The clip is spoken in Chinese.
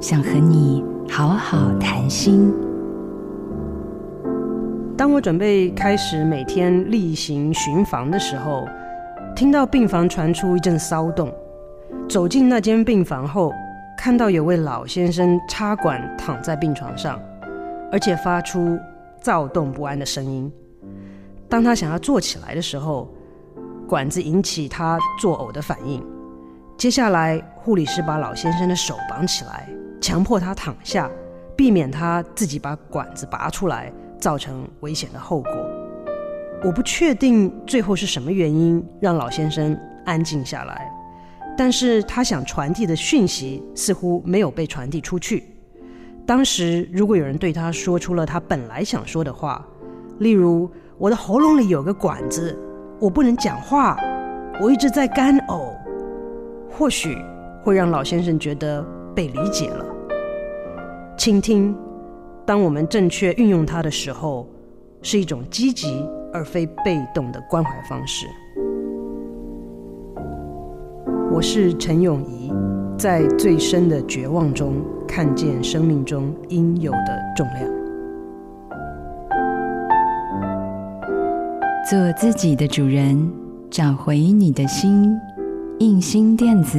想和你好好谈心。当我准备开始每天例行巡房的时候，听到病房传出一阵骚动。走进那间病房后，看到有位老先生插管躺在病床上，而且发出躁动不安的声音。当他想要坐起来的时候，管子引起他作呕的反应。接下来，护理师把老先生的手绑起来，强迫他躺下，避免他自己把管子拔出来，造成危险的后果。我不确定最后是什么原因让老先生安静下来，但是他想传递的讯息似乎没有被传递出去。当时，如果有人对他说出了他本来想说的话，例如“我的喉咙里有个管子，我不能讲话，我一直在干呕”。或许会让老先生觉得被理解了。倾听，当我们正确运用它的时候，是一种积极而非被动的关怀方式。我是陈永仪，在最深的绝望中看见生命中应有的重量。做自己的主人，找回你的心。印心电子，